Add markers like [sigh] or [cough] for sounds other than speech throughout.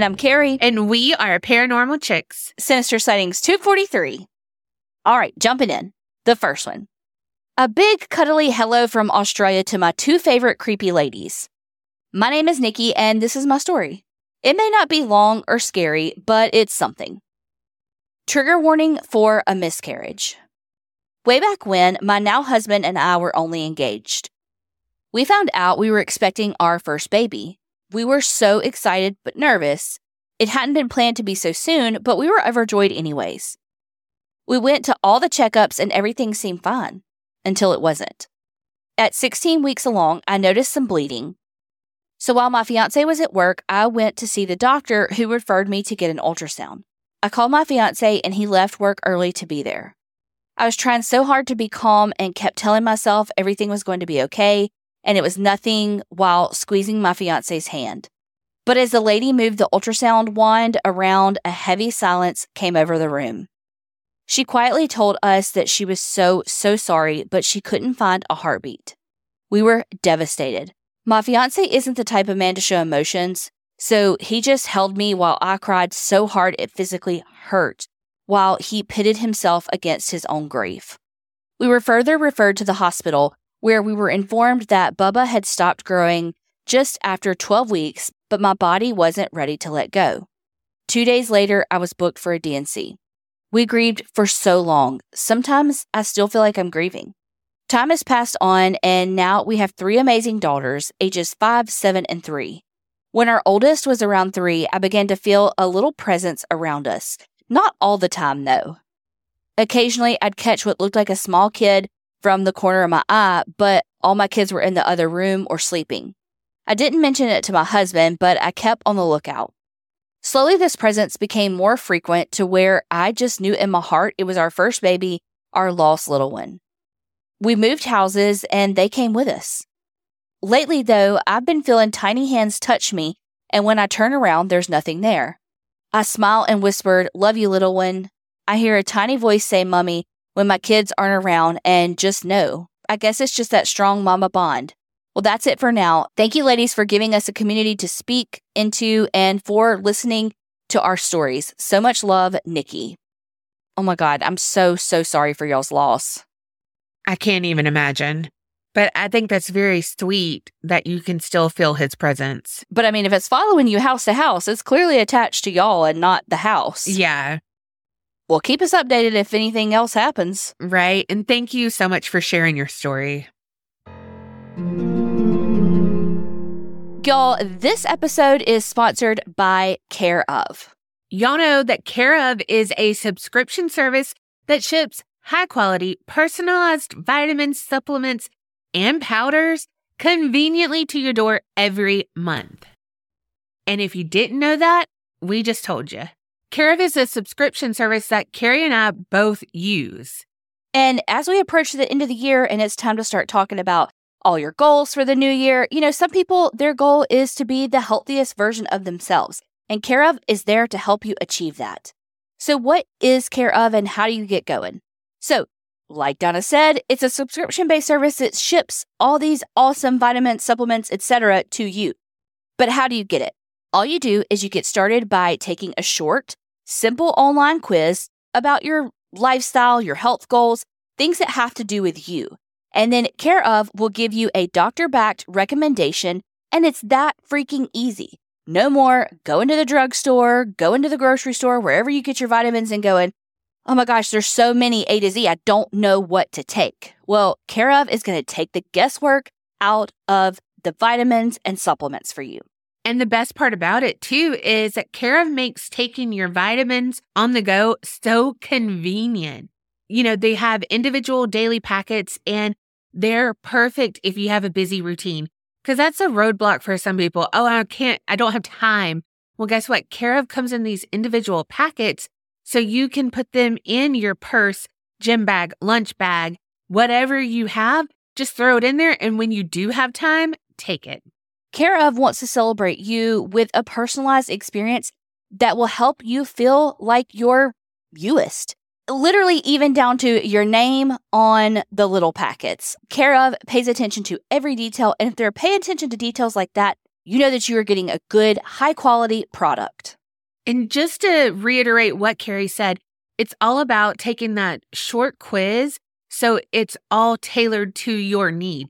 I'm And I'm Carrie. And we are Paranormal Chicks. Sinister Sightings 243. All right, jumping in. The first one. A big, cuddly hello from Australia to my two favorite creepy ladies. My name is Nikki, and this is my story. It may not be long or scary, but it's something. Trigger warning for a miscarriage. Way back when, my now husband and I were only engaged. We found out we were expecting our first baby. We were so excited but nervous. It hadn't been planned to be so soon, but we were overjoyed anyways. We went to all the checkups and everything seemed fine until it wasn't. At 16 weeks along, I noticed some bleeding. So while my fiance was at work, I went to see the doctor who referred me to get an ultrasound. I called my fiance and he left work early to be there. I was trying so hard to be calm and kept telling myself everything was going to be okay and it was nothing while squeezing my fiance's hand. But as the lady moved the ultrasound wand around, a heavy silence came over the room. She quietly told us that she was so, so sorry, but she couldn't find a heartbeat. We were devastated. My fiance isn't the type of man to show emotions, so he just held me while I cried so hard it physically hurt, while he pitted himself against his own grief. We were further referred to the hospital, where we were informed that Bubba had stopped growing just after 12 weeks, but my body wasn't ready to let go. Two days later, I was booked for a D&C. We grieved for so long. Sometimes I still feel like I'm grieving. Time has passed on, and now we have three amazing daughters, ages five, seven, and three. When our oldest was around three, I began to feel a little presence around us. Not all the time, though. Occasionally, I'd catch what looked like a small kid from the corner of my eye, but all my kids were in the other room or sleeping. I didn't mention it to my husband, but I kept on the lookout. Slowly, this presence became more frequent to where I just knew in my heart it was our first baby, our lost little one. We moved houses and they came with us. Lately, though, I've been feeling tiny hands touch me, and when I turn around, there's nothing there. I smile and whispered, Love you, little one. I hear a tiny voice say, Mummy, when my kids aren't around, and just know. I guess it's just that strong mama bond. Well, that's it for now. Thank you, ladies, for giving us a community to speak into and for listening to our stories. So much love, Nikki. Oh my God, I'm so, so sorry for y'all's loss. I can't even imagine. But I think that's very sweet that you can still feel his presence. But I mean, if it's following you house to house, it's clearly attached to y'all and not the house. Yeah. Well, keep us updated if anything else happens. Right. And thank you so much for sharing your story. Y'all, this episode is sponsored by Care of. Y'all know that Care of is a subscription service that ships high quality, personalized vitamins, supplements, and powders conveniently to your door every month. And if you didn't know that, we just told you. Care of is a subscription service that Carrie and I both use. And as we approach the end of the year and it's time to start talking about all your goals for the new year, you know, some people, their goal is to be the healthiest version of themselves. And Care of is there to help you achieve that. So, what is Care of and how do you get going? So, like Donna said, it's a subscription based service that ships all these awesome vitamins, supplements, etc. to you. But how do you get it? All you do is you get started by taking a short, simple online quiz about your lifestyle, your health goals, things that have to do with you. And then Care of will give you a doctor backed recommendation, and it's that freaking easy. No more going to the drugstore, going to the grocery store, wherever you get your vitamins, and going, oh my gosh, there's so many A to Z, I don't know what to take. Well, Care of is going to take the guesswork out of the vitamins and supplements for you. And the best part about it too is that Care of makes taking your vitamins on the go so convenient. You know, they have individual daily packets and they're perfect if you have a busy routine. Cause that's a roadblock for some people. Oh, I can't, I don't have time. Well, guess what? Care of comes in these individual packets so you can put them in your purse, gym bag, lunch bag, whatever you have, just throw it in there. And when you do have time, take it. Care of wants to celebrate you with a personalized experience that will help you feel like you're youest. Literally, even down to your name on the little packets. Care of pays attention to every detail. And if they're paying attention to details like that, you know that you are getting a good, high quality product. And just to reiterate what Carrie said, it's all about taking that short quiz so it's all tailored to your need.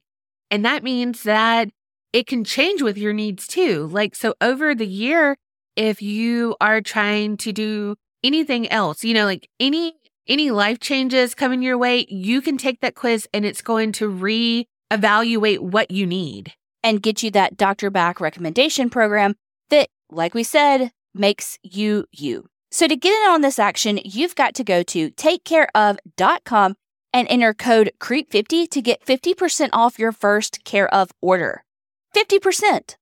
And that means that it can change with your needs too. Like, so over the year, if you are trying to do anything else, you know, like any any life changes coming your way, you can take that quiz and it's going to re-evaluate what you need and get you that doctor back recommendation program that, like we said, makes you you. So to get in on this action, you've got to go to takecareof.com and enter code CREEP50 to get 50% off your first care of order. 50%.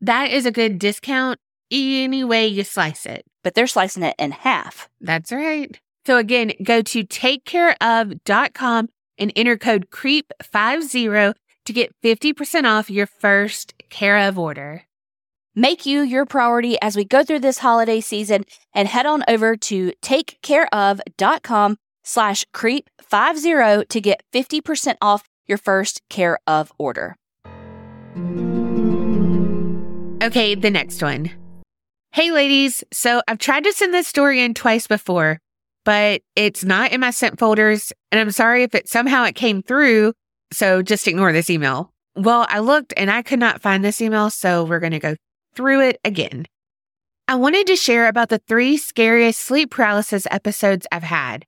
That is a good discount any way you slice it. But they're slicing it in half. That's right. So again, go to takecareof.com and enter code CREEP50 to get 50% off your first care of order. Make you your priority as we go through this holiday season and head on over to takecareof.com slash creep50 to get 50% off your first care of order. Okay, the next one. Hey, ladies. So I've tried to send this story in twice before, but it's not in my sent folders. And I'm sorry if it somehow it came through. So just ignore this email. Well, I looked and I could not find this email. So we're going to go through it again. I wanted to share about the three scariest sleep paralysis episodes I've had.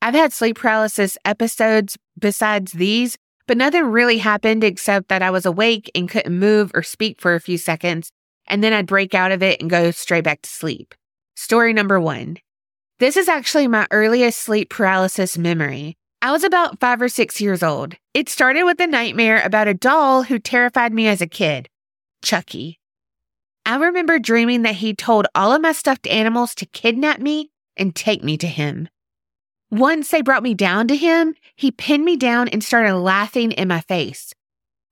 I've had sleep paralysis episodes besides these, but nothing really happened except that I was awake and couldn't move or speak for a few seconds, and then I'd break out of it and go straight back to sleep. Story number one. This is actually my earliest sleep paralysis memory. I was about five or six years old. It started with a nightmare about a doll who terrified me as a kid Chucky. I remember dreaming that he told all of my stuffed animals to kidnap me and take me to him. Once they brought me down to him, he pinned me down and started laughing in my face.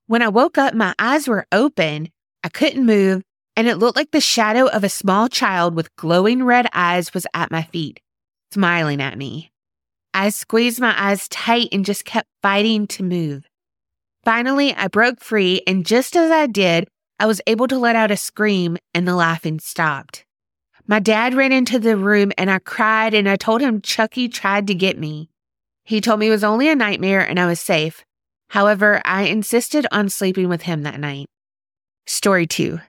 When I woke up, my eyes were open. I couldn't move, and it looked like the shadow of a small child with glowing red eyes was at my feet, smiling at me. I squeezed my eyes tight and just kept fighting to move. Finally, I broke free, and just as I did, I was able to let out a scream and the laughing stopped. My dad ran into the room and I cried and I told him Chucky tried to get me. He told me it was only a nightmare and I was safe. However, I insisted on sleeping with him that night. Story two.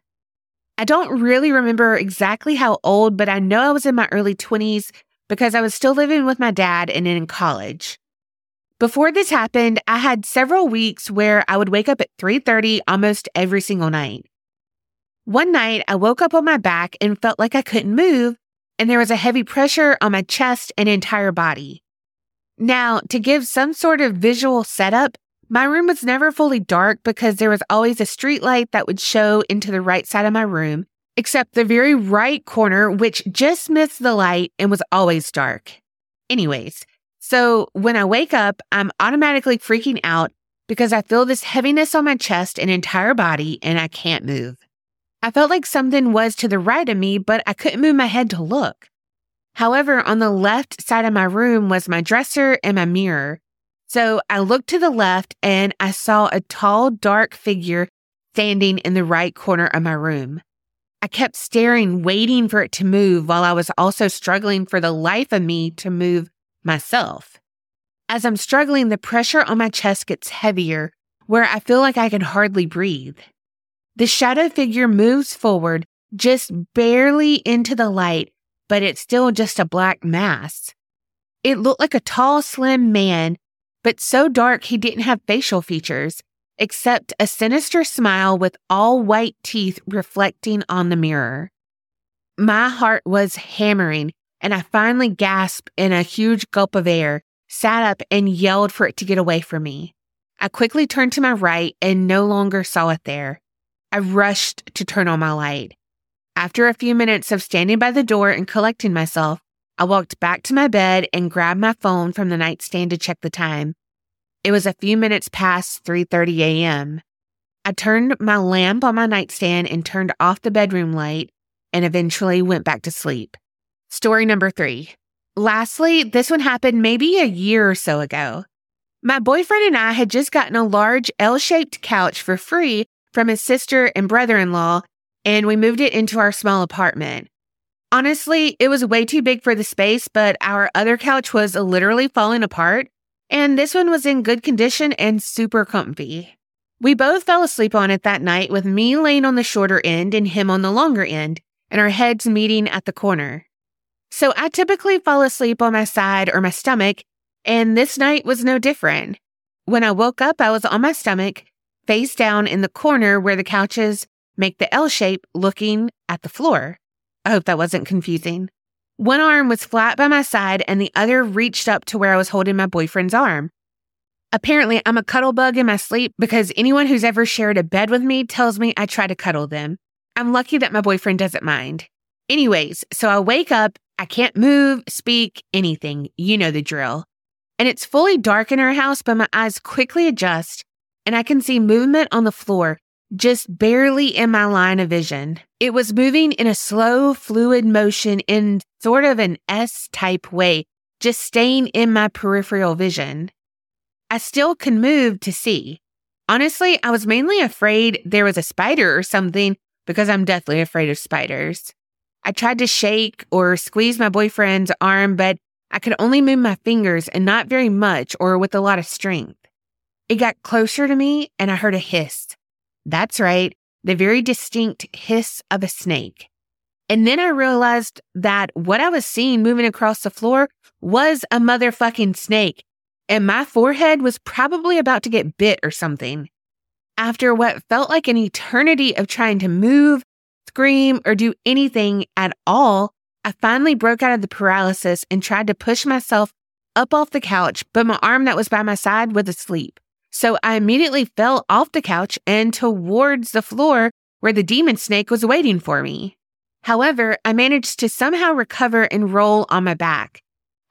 I don't really remember exactly how old, but I know I was in my early 20s because I was still living with my dad and in college. Before this happened, I had several weeks where I would wake up at 3:30 almost every single night. One night, I woke up on my back and felt like I couldn't move, and there was a heavy pressure on my chest and entire body. Now, to give some sort of visual setup, my room was never fully dark because there was always a street light that would show into the right side of my room, except the very right corner, which just missed the light and was always dark. Anyways, so when I wake up, I'm automatically freaking out because I feel this heaviness on my chest and entire body and I can't move. I felt like something was to the right of me, but I couldn't move my head to look. However, on the left side of my room was my dresser and my mirror. So I looked to the left and I saw a tall, dark figure standing in the right corner of my room. I kept staring, waiting for it to move while I was also struggling for the life of me to move myself. As I'm struggling, the pressure on my chest gets heavier, where I feel like I can hardly breathe. The shadow figure moves forward just barely into the light, but it's still just a black mass. It looked like a tall, slim man, but so dark he didn't have facial features, except a sinister smile with all white teeth reflecting on the mirror. My heart was hammering, and I finally gasped in a huge gulp of air, sat up, and yelled for it to get away from me. I quickly turned to my right and no longer saw it there. I rushed to turn on my light. After a few minutes of standing by the door and collecting myself, I walked back to my bed and grabbed my phone from the nightstand to check the time. It was a few minutes past 3:30 a.m. I turned my lamp on my nightstand and turned off the bedroom light and eventually went back to sleep. Story number 3. Lastly, this one happened maybe a year or so ago. My boyfriend and I had just gotten a large L-shaped couch for free from his sister and brother in law, and we moved it into our small apartment. Honestly, it was way too big for the space, but our other couch was literally falling apart, and this one was in good condition and super comfy. We both fell asleep on it that night with me laying on the shorter end and him on the longer end, and our heads meeting at the corner. So I typically fall asleep on my side or my stomach, and this night was no different. When I woke up, I was on my stomach, face down in the corner where the couches make the L shape, looking at the floor. I hope that wasn't confusing. One arm was flat by my side, and the other reached up to where I was holding my boyfriend's arm. Apparently, I'm a cuddle bug in my sleep because anyone who's ever shared a bed with me tells me I try to cuddle them. I'm lucky that my boyfriend doesn't mind. Anyways, so I wake up, I can't move, speak, anything. You know the drill. And it's fully dark in our house, but my eyes quickly adjust and I can see movement on the floor just barely in my line of vision. It was moving in a slow, fluid motion in sort of an S type way, just staying in my peripheral vision. I still can move to see. Honestly, I was mainly afraid there was a spider or something because I'm deathly afraid of spiders. I tried to shake or squeeze my boyfriend's arm, but I could only move my fingers and not very much or with a lot of strength. It got closer to me and I heard a hiss. That's right, the very distinct hiss of a snake. And then I realized that what I was seeing moving across the floor was a motherfucking snake and my forehead was probably about to get bit or something. After what felt like an eternity of trying to move, scream, or do anything at all, I finally broke out of the paralysis and tried to push myself up off the couch, but my arm that was by my side was asleep. So I immediately fell off the couch and towards the floor where the demon snake was waiting for me. However, I managed to somehow recover and roll on my back.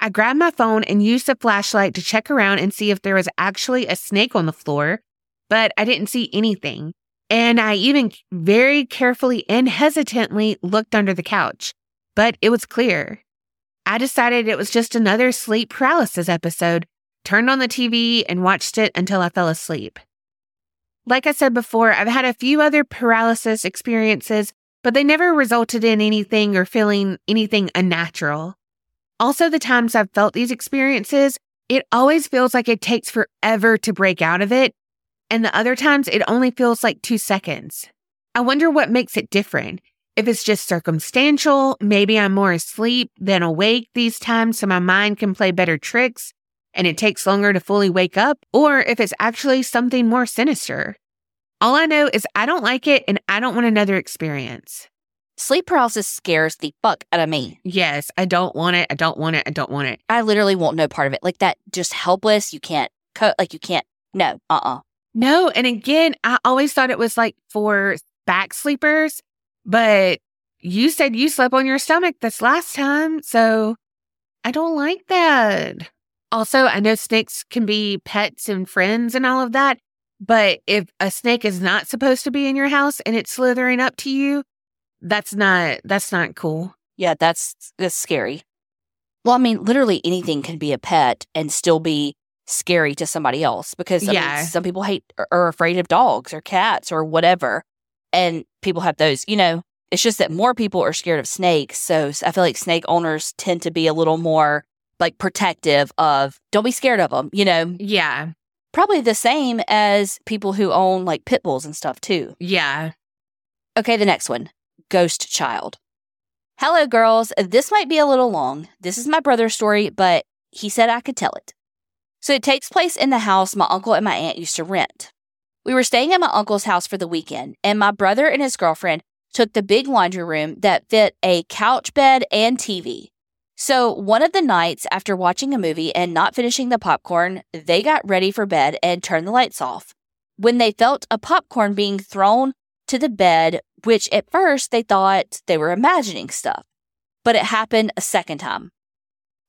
I grabbed my phone and used the flashlight to check around and see if there was actually a snake on the floor, but I didn't see anything. And I even very carefully and hesitantly looked under the couch, but it was clear. I decided it was just another sleep paralysis episode, turned on the TV and watched it until I fell asleep. Like I said before, I've had a few other paralysis experiences, but they never resulted in anything or feeling anything unnatural. Also, the times I've felt these experiences, it always feels like it takes forever to break out of it. And the other times, it only feels like two seconds. I wonder what makes it different. If it's just circumstantial, maybe I'm more asleep than awake these times so my mind can play better tricks and it takes longer to fully wake up, or if it's actually something more sinister. All I know is I don't like it and I don't want another experience. Sleep paralysis scares the fuck out of me. Yes, I don't want it. I don't want it. I don't want it. I literally want no part of it. Like that, just helpless. You can't cut, like you can't, no, uh uh No. And again, I always thought it was like for back sleepers, but you said you slept on your stomach this last time. So I don't like that. Also, I know snakes can be pets and friends and all of that. But if a snake is not supposed to be in your house and it's slithering up to you, that's not that's not cool. Yeah, that's that's scary. Well, I mean, literally anything can be a pet and still be scary to somebody else because I yeah. Mean, some people hate or are afraid of dogs or cats or whatever. And people have those, you know, it's just that more people are scared of snakes. So I feel like snake owners tend to be a little more like protective of don't be scared of them, you know? Yeah. Probably the same as people who own like pit bulls and stuff too. Yeah. Okay, the next one ghost child. Hello, girls. This might be a little long. This is my brother's story, but he said I could tell it. So it takes place in the house my uncle and my aunt used to rent. We were staying at my uncle's house for the weekend, and my brother and his girlfriend took the big laundry room that fit a couch bed and TV. So, one of the nights after watching a movie and not finishing the popcorn, they got ready for bed and turned the lights off. When they felt a popcorn being thrown to the bed, which at first they thought they were imagining stuff, but it happened a second time.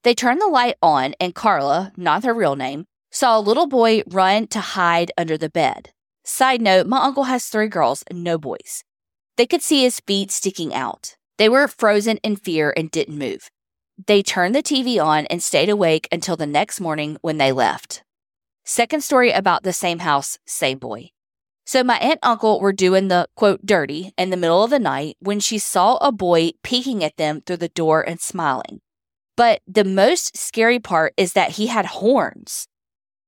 They turned the light on, and Carla, not her real name, saw a little boy run to hide under the bed. Side note, my uncle has three girls no boys. They could see his feet sticking out. They were frozen in fear and didn't move. They turned the TV on and stayed awake until the next morning when they left. Second story about the same house, same boy. So my aunt and uncle were doing the quote dirty in the middle of the night when she saw a boy peeking at them through the door and smiling. But the most scary part is that he had horns.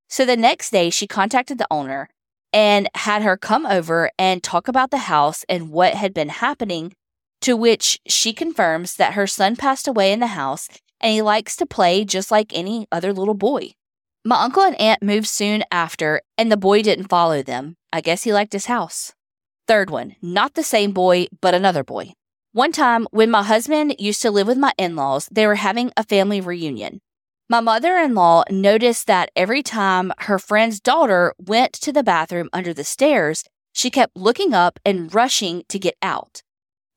So the next day, she contacted the owner and had her come over and talk about the house and what had been happening. To which she confirms that her son passed away in the house and he likes to play just like any other little boy. My uncle and aunt moved soon after, and the boy didn't follow them. I guess he liked his house. Third one, not the same boy, but another boy. One time, when my husband used to live with my in laws, they were having a family reunion. My mother in law noticed that every time her friend's daughter went to the bathroom under the stairs, she kept looking up and rushing to get out.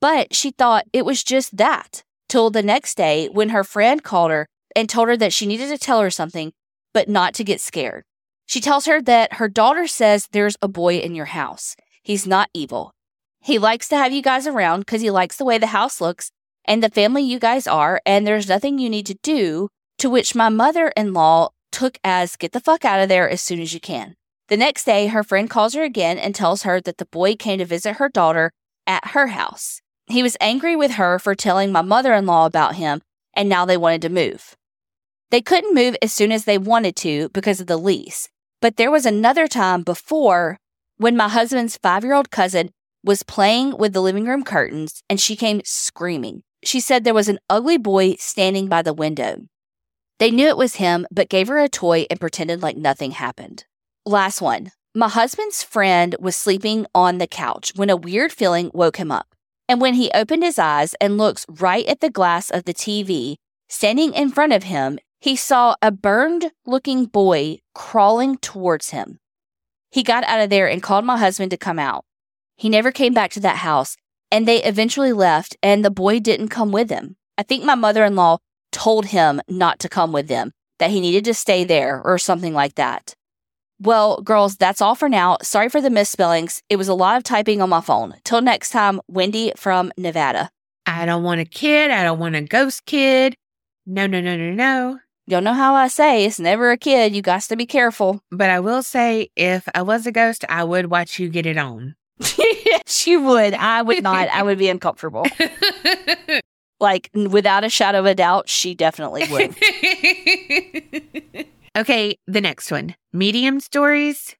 But she thought it was just that, till the next day when her friend called her and told her that she needed to tell her something, but not to get scared. She tells her that her daughter says there's a boy in your house. He's not evil. He likes to have you guys around because he likes the way the house looks and the family you guys are, and there's nothing you need to do to which my mother in law took as get the fuck out of there as soon as you can. The next day, her friend calls her again and tells her that the boy came to visit her daughter at her house. He was angry with her for telling my mother in law about him, and now they wanted to move. They couldn't move as soon as they wanted to because of the lease, but there was another time before when my husband's five year old cousin was playing with the living room curtains and she came screaming. She said there was an ugly boy standing by the window. They knew it was him, but gave her a toy and pretended like nothing happened. Last one. My husband's friend was sleeping on the couch when a weird feeling woke him up. And when he opened his eyes and looked right at the glass of the TV, standing in front of him, he saw a burned looking boy crawling towards him. He got out of there and called my husband to come out. He never came back to that house, and they eventually left, and the boy didn't come with them. I think my mother in law told him not to come with them, that he needed to stay there or something like that. Well, girls, that's all for now. Sorry for the misspellings. It was a lot of typing on my phone. Till next time, Wendy from Nevada. I don't want a kid. I don't want a ghost kid. No, no, no, no, no. Y'all know how I say it's never a kid. You got to be careful. But I will say, if I was a ghost, I would watch you get it on. [laughs] [laughs] yes, you would. I would not. I would be uncomfortable. [laughs] Like, without a shadow of a doubt, she definitely would. Okay, the next one medium stories.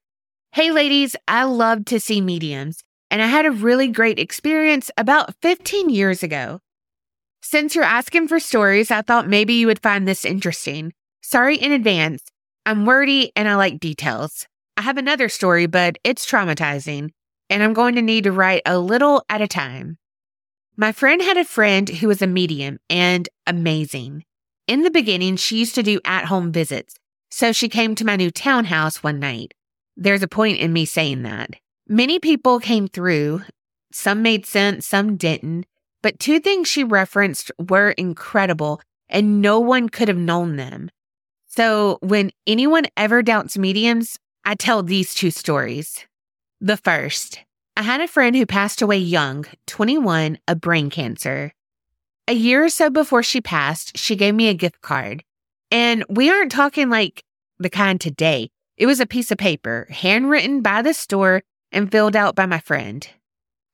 Hey, ladies, I love to see mediums, and I had a really great experience about 15 years ago. Since you're asking for stories, I thought maybe you would find this interesting. Sorry in advance. I'm wordy and I like details. I have another story, but it's traumatizing, and I'm going to need to write a little at a time. My friend had a friend who was a medium and amazing. In the beginning, she used to do at home visits. So she came to my new townhouse one night. There's a point in me saying that. Many people came through. Some made sense, some didn't. But two things she referenced were incredible and no one could have known them. So when anyone ever doubts mediums, I tell these two stories. The first, I had a friend who passed away young, 21, of brain cancer. A year or so before she passed, she gave me a gift card. And we aren't talking like the kind today. It was a piece of paper, handwritten by the store and filled out by my friend.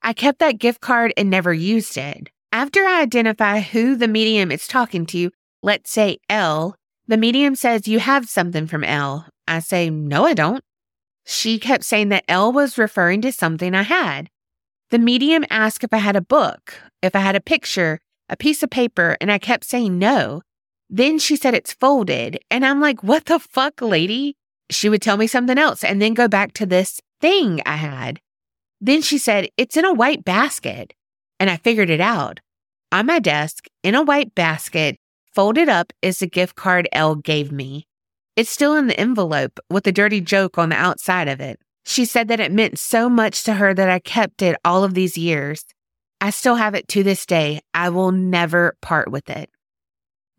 I kept that gift card and never used it. After I identify who the medium is talking to, let's say L, the medium says, You have something from L. I say, No, I don't. She kept saying that L was referring to something I had. The medium asked if I had a book, if I had a picture, a piece of paper, and I kept saying no. Then she said it's folded. And I'm like, what the fuck, lady? She would tell me something else and then go back to this thing I had. Then she said, it's in a white basket. And I figured it out. On my desk, in a white basket, folded up, is the gift card L gave me. It's still in the envelope with a dirty joke on the outside of it. She said that it meant so much to her that I kept it all of these years. I still have it to this day. I will never part with it.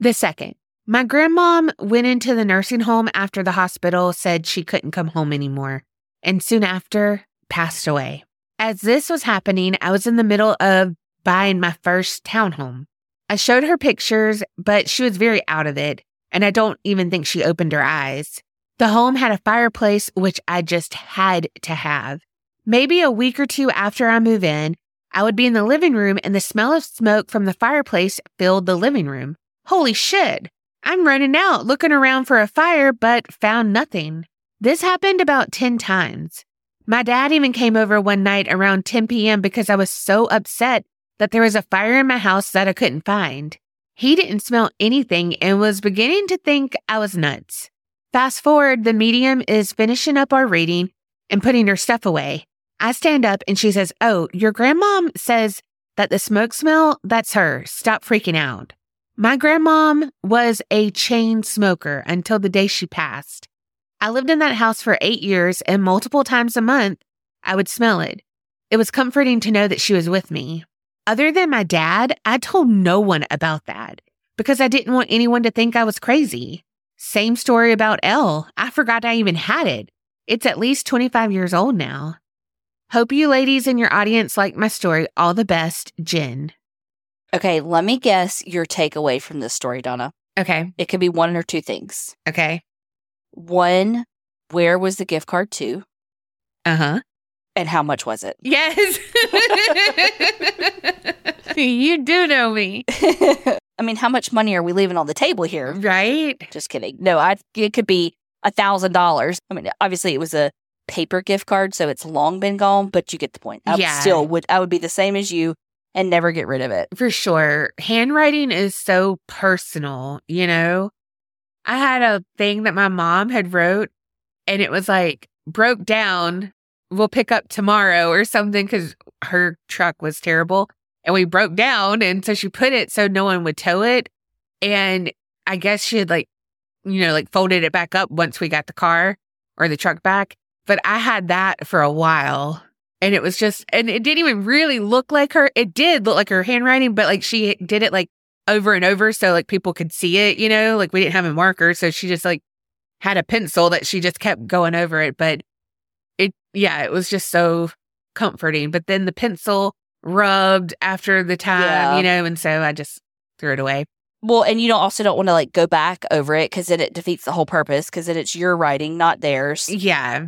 The second, my grandmom went into the nursing home after the hospital said she couldn't come home anymore, and soon after passed away. As this was happening, I was in the middle of buying my first townhome. I showed her pictures, but she was very out of it and I don't even think she opened her eyes. The home had a fireplace, which I just had to have. Maybe a week or two after I move in, I would be in the living room and the smell of smoke from the fireplace filled the living room. Holy shit! I'm running out looking around for a fire, but found nothing. This happened about 10 times. My dad even came over one night around 10 p.m. because I was so upset that there was a fire in my house that I couldn't find. He didn't smell anything and was beginning to think I was nuts. Fast forward, the medium is finishing up our reading and putting her stuff away. I stand up and she says, Oh, your grandmom says that the smoke smell, that's her. Stop freaking out. My grandmom was a chain smoker until the day she passed. I lived in that house for eight years and multiple times a month, I would smell it. It was comforting to know that she was with me. Other than my dad, I told no one about that because I didn't want anyone to think I was crazy. Same story about L. I forgot I even had it. It's at least 25 years old now. Hope you ladies in your audience like my story. All the best, Jen. Okay, let me guess your takeaway from this story, Donna. Okay. It could be one or two things. Okay. One, where was the gift card to? Uh huh. And how much was it? Yes. [laughs] you do know me. [laughs] I mean, how much money are we leaving on the table here? Right? Just kidding. No, I it could be a thousand dollars. I mean, obviously it was a paper gift card, so it's long been gone, but you get the point. I Yeah. still would I would be the same as you and never get rid of it. For sure. Handwriting is so personal, you know? I had a thing that my mom had wrote and it was like broke down. We'll pick up tomorrow or something because her truck was terrible. And we broke down. And so she put it so no one would tow it. And I guess she had like, you know, like folded it back up once we got the car or the truck back. But I had that for a while. And it was just, and it didn't even really look like her. It did look like her handwriting, but like she did it like over and over so like people could see it, you know, like we didn't have a marker. So she just like had a pencil that she just kept going over it. But it, yeah, it was just so comforting. But then the pencil rubbed after the time, Yeah. you know, and so I just threw it away. Well, and you don't also don't want to like go back over it because then it defeats the whole purpose because then it's your writing, not theirs. Yeah.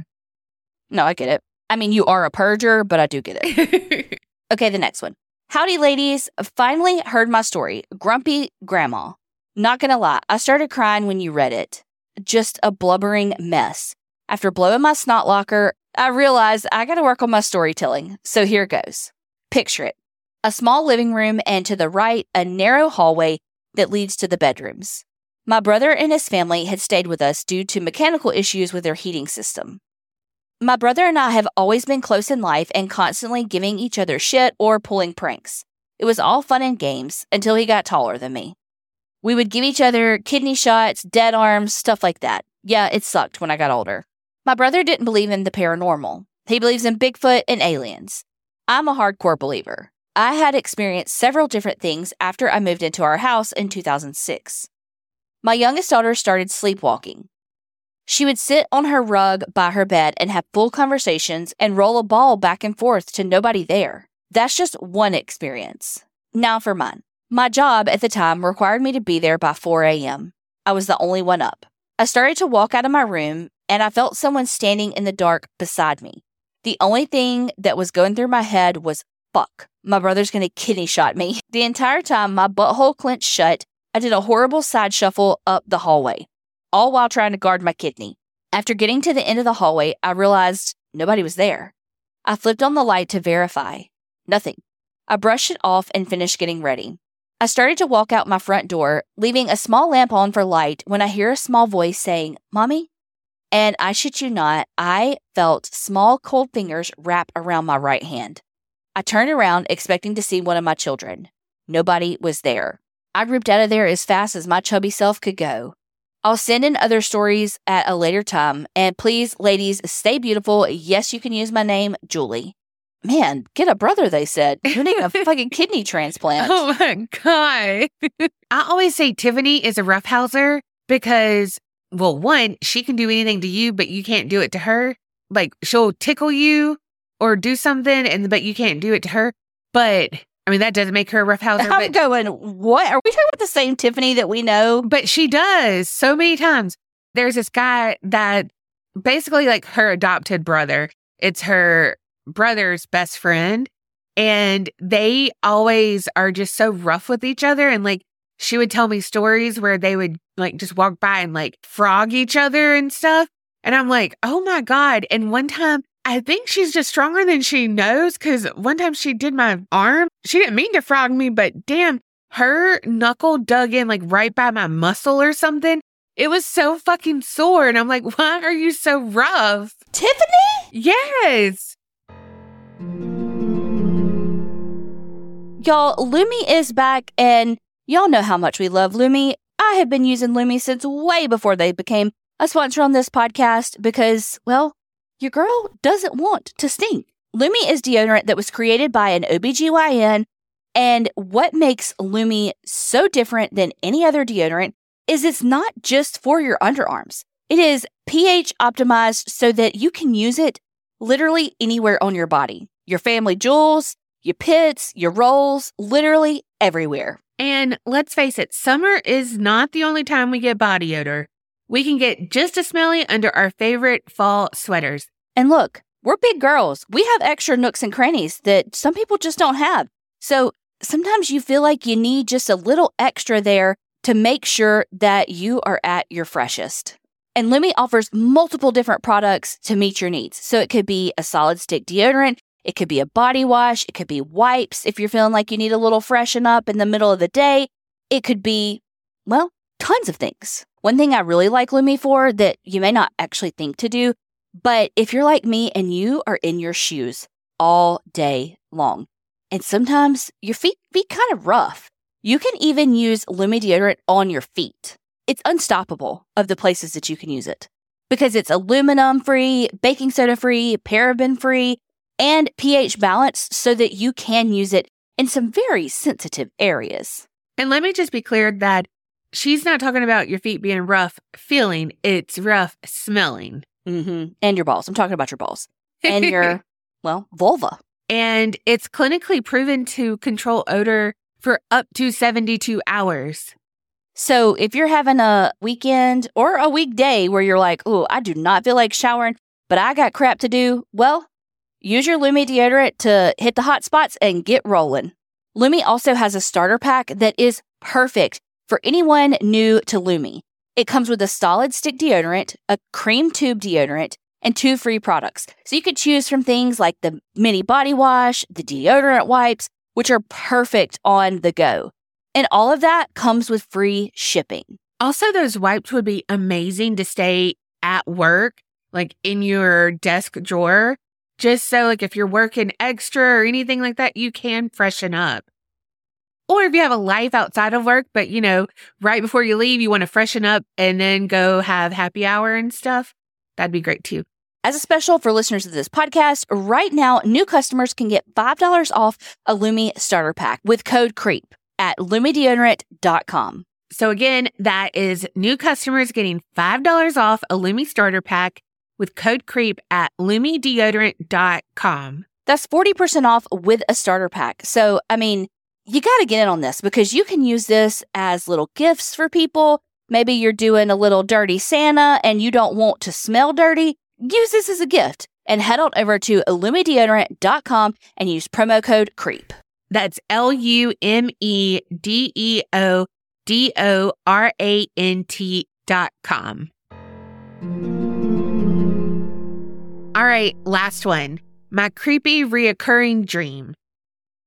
No, I get it. I mean, you are a perjurer, but I do get it. [laughs] Okay, the next one. Howdy, ladies. Finally heard my story. Grumpy Grandma. Not gonna lie, I started crying when you read it. Just a blubbering mess. After blowing my snot locker, I realized I gotta work on my storytelling. So here goes. Picture it a small living room, and to the right, a narrow hallway that leads to the bedrooms. My brother and his family had stayed with us due to mechanical issues with their heating system. My brother and I have always been close in life and constantly giving each other shit or pulling pranks. It was all fun and games until he got taller than me. We would give each other kidney shots, dead arms, stuff like that. Yeah, it sucked when I got older. My brother didn't believe in the paranormal. He believes in Bigfoot and aliens. I'm a hardcore believer. I had experienced several different things after I moved into our house in 2006. My youngest daughter started sleepwalking. She would sit on her rug by her bed and have full conversations and roll a ball back and forth to nobody there. That's just one experience. Now for mine. My job at the time required me to be there by 4 a.m. I was the only one up. I started to walk out of my room and I felt someone standing in the dark beside me. The only thing that was going through my head was, fuck, my brother's gonna kidney shot me. [laughs] The entire time my butthole clenched shut, I did a horrible side shuffle up the hallway all while trying to guard my kidney. After getting to the end of the hallway, I realized nobody was there. I flipped on the light to verify. Nothing. I brushed it off and finished getting ready. I started to walk out my front door, leaving a small lamp on for light when I hear a small voice saying, Mommy? And I shit you not, I felt small cold fingers wrap around my right hand. I turned around expecting to see one of my children. Nobody was there. I ripped out of there as fast as my chubby self could go. I'll send in other stories at a later time. And please, ladies, stay beautiful. Yes, you can use my name, Julie. Man, get a brother, they said. You need a [laughs] fucking kidney transplant. Oh my God. [laughs] I always say Tiffany is a roughhouser because, well, one, she can do anything to you, but you can't do it to her. Like she'll tickle you or do something, and but you can't do it to her. But I mean, that doesn't make her a roughhouser, I'm but, going, what? Are we talking about the same Tiffany that we know? but she does so many times. There's this guy that basically like her adopted brother. It's her brother's best friend. And they always are just so rough with each other. And like, she would tell me stories where they would like just walk by and like frog each other and stuff. And I'm like, oh my God. And one time, I think she's just stronger than she knows because one time she did my arm. She didn't mean to frog me, but damn, her knuckle dug in like right by my muscle or something. It was so fucking sore. And I'm like, [laughs] why are you so rough? Tiffany? Yes. Y'all, Lumi is back, and y'all know how much we love Lumi. I have been using Lumi since way before they became a sponsor on this podcast because, well, your girl doesn't want to stink. Lumi is deodorant that was created by an OBGYN. And what makes Lumi so different than any other deodorant is it's not just for your underarms. It is pH optimized so that you can use it literally anywhere on your body. Your family jewels, your pits, your rolls, literally everywhere. And let's face it, summer is not the only time we get body odor. We can get just as smelly under our favorite fall sweaters. And look, we're big girls. We have extra nooks and crannies that some people just don't have. So sometimes you feel like you need just a little extra there to make sure that you are at your freshest. And Lume offers multiple different products to meet your needs. So it could be a solid stick deodorant, it could be a body wash. It could be wipes if you're feeling like you need a little freshen up in the middle of the day. It could be, well, tons of things. One thing I really like Lumi for that you may not actually think to do, but if you're like me and you are in your shoes all day long, and sometimes your feet be kind of rough, you can even use Lumi deodorant on your feet. It's unstoppable of the places that you can use it because it's aluminum free, baking soda free, paraben free, and pH balanced so that you can use it in some very sensitive areas. And let me just be clear that she's not talking about your feet being rough feeling, it's rough smelling. Mm-hmm. And your balls. I'm talking about your balls and your, [laughs] well, vulva. And it's clinically proven to control odor for up to 72 hours. So if you're having a weekend or a weekday where you're like, oh, I do not feel like showering, but I got crap to do, well, Use your Lume deodorant to hit the hot spots and get rolling. Lume also has a starter pack that is perfect for anyone new to Lumi, It comes with a solid stick deodorant, a cream tube deodorant, and two free products. So you could choose from things like the mini body wash, the deodorant wipes, which are perfect on the go. And all of that comes with free shipping. Also, those wipes would be amazing to stay at work, like in your desk drawer just so like if you're working extra or anything like that, you can freshen up. Or if you have a life outside of work, but you know, right before you leave, you want to freshen up and then go have happy hour and stuff, that'd be great too. As a special for listeners of this podcast, right now, new customers can get $5 off a Lumi starter pack with code CREEP at lumedeodorant.com. So again, that is new customers getting $5 off a Lumi starter pack with code CREEP at lumedeodorant.com. That's 40% off with a starter pack. So, I mean, you got to get in on this because you can use this as little gifts for people. Maybe you're doing a little dirty Santa and you don't want to smell dirty. Use this as a gift and head on over to lumedeodorant.com and use promo code CREEP. That's L U M E D E O D O R A N T dot com. All right, last one. My creepy reoccurring dream.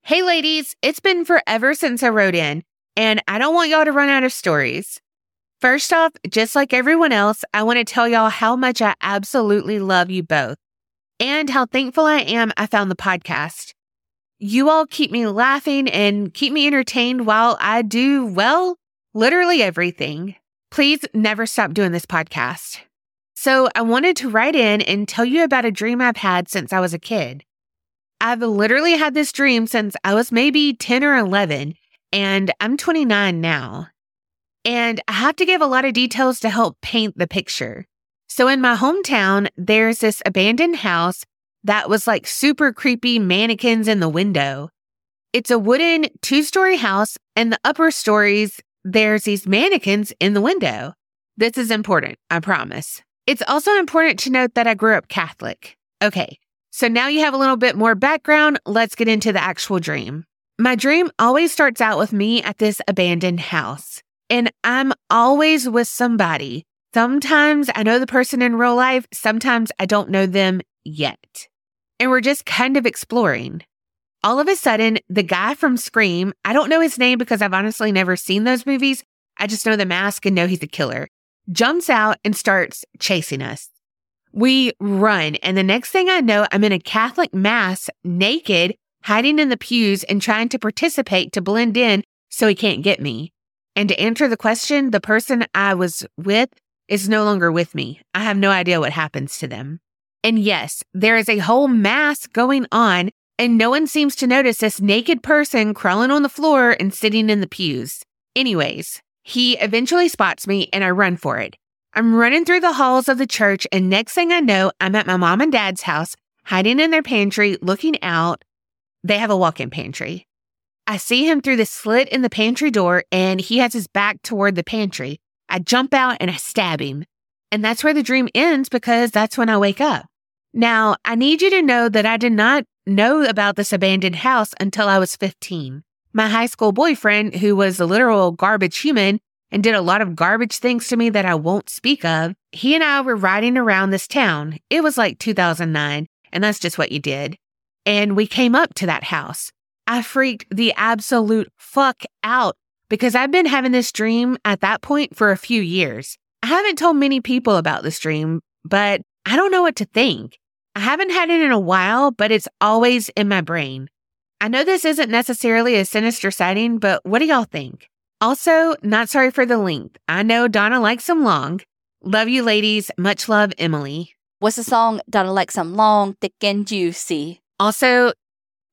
Hey, ladies, it's been forever since I wrote in, and I don't want y'all to run out of stories. First off, just like everyone else, I want to tell y'all how much I absolutely love you both and how thankful I am I found the podcast. You all keep me laughing and keep me entertained while I do, well, literally everything. Please never stop doing this podcast. So I wanted to write in and tell you about a dream I've had since I was a kid. I've literally had this dream since I was maybe 10 or 11, and I'm 29 now. And I have to give a lot of details to help paint the picture. So in my hometown, there's this abandoned house that was like super creepy mannequins in the window. It's a wooden two story house, and the upper stories, there's these mannequins in the window. This is important, I promise. It's also important to note that I grew up Catholic. Okay, So now you have a little bit more background. Let's get into the actual dream. My dream always starts out with me at this abandoned house, and I'm always with somebody. Sometimes I know the person in real life, sometimes I don't know them yet. And we're just kind of exploring. All of a sudden, the guy from Scream, I don't know his name because I've honestly never seen those movies. I just know the mask and know he's a killer, jumps out and starts chasing us. We run, and the next thing I know, I'm in a Catholic mass, naked, hiding in the pews and trying to participate to blend in so he can't get me. And to answer the question, the person I was with is no longer with me. I have no idea what happens to them. And yes, there is a whole mass going on, and no one seems to notice this naked person crawling on the floor and sitting in the pews. Anyways, he eventually spots me and I run for it. I'm running through the halls of the church, and next thing I know, I'm at my mom and dad's house, hiding in their pantry, looking out. They have a walk in pantry. I see him through the slit in the pantry door, and he has his back toward the pantry. I jump out and I stab him. And that's where the dream ends because that's when I wake up. Now, I need you to know that I did not know about this abandoned house until I was 15. My high school boyfriend, who was a literal garbage human, and did a lot of garbage things to me that I won't speak of, he and I were riding around this town. It was like 2009, and that's just what you did. And we came up to that house. I freaked the absolute fuck out because I've been having this dream at that point for a few years. I haven't told many people about this dream, but I don't know what to think. I haven't had it in a while, but it's always in my brain. I know this isn't necessarily a sinister sighting, but what do y'all think? Also, not sorry for the length. I know Donna likes them long. Love you, ladies. Much love, Emily. What's the song? Donna likes them long, thick, and juicy. Also,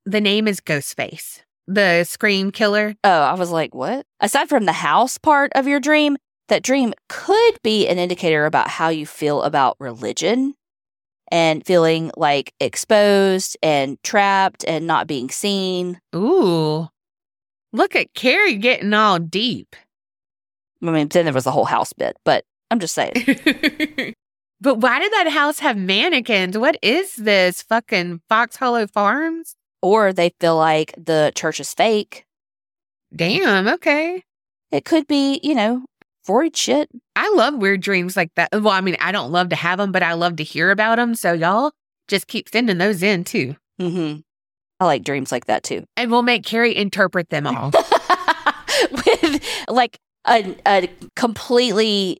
the name is Ghostface, the scream killer. Oh, I was like, what? Aside from the house part of your dream, that dream could be an indicator about how you feel about religion and feeling like exposed and trapped and not being seen. Ooh. Look at Carrie getting all deep. I mean, then there was the whole house bit, but I'm just saying. [laughs] but why did that house have mannequins? What is this? Fucking Fox Hollow Farms? Or they feel like the church is fake. Damn, okay. It could be, you know, Freud shit. I love weird dreams like that. Well, I mean, I don't love to have them, but I love to hear about them. So y'all just keep sending those in too. Mm-hmm. I like dreams like that too. And we'll make Carrie interpret them all. [laughs] With like a, a completely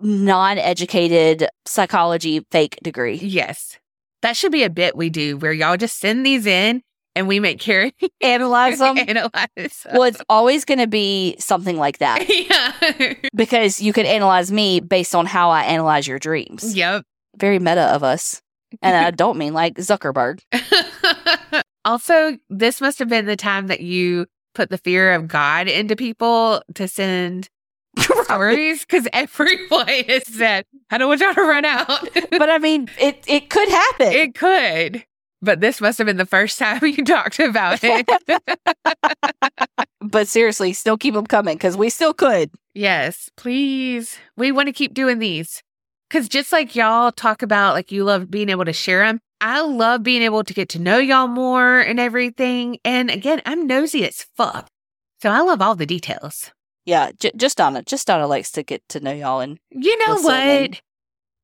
non educated psychology fake degree. Yes. That should be a bit we do where y'all just send these in and we make Carrie [laughs] analyze them. analyze them. Well, it's always going to be something like that. [laughs] yeah. because you could analyze me based on how I analyze your dreams. Yep. Very meta of us. And I don't mean like Zuckerberg. Also, this must have been the time that you put the fear of God into people to send [laughs] stories because everyone [laughs] is said, I don't want y'all to run out. [laughs] but I mean, it, it could happen. It could. But this must have been the first time you talked about it. but seriously, still keep them coming because we still could. Yes, please. We want to keep doing these. Because just like y'all talk about, like you love being able to share them, I love being able to get to know y'all more and everything. And again, I'm nosy as fuck. So I love all the details. Yeah, j- just Donna. Just Donna likes to get to know y'all and you know what?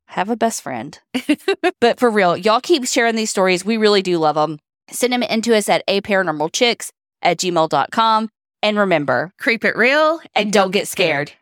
Have a best friend. [laughs] but for real, y'all keep sharing these stories. We really do love them. Send them into us at a paranormal chicks at gmail.com. And remember, creep it real and, and don't, don't get scared. scared.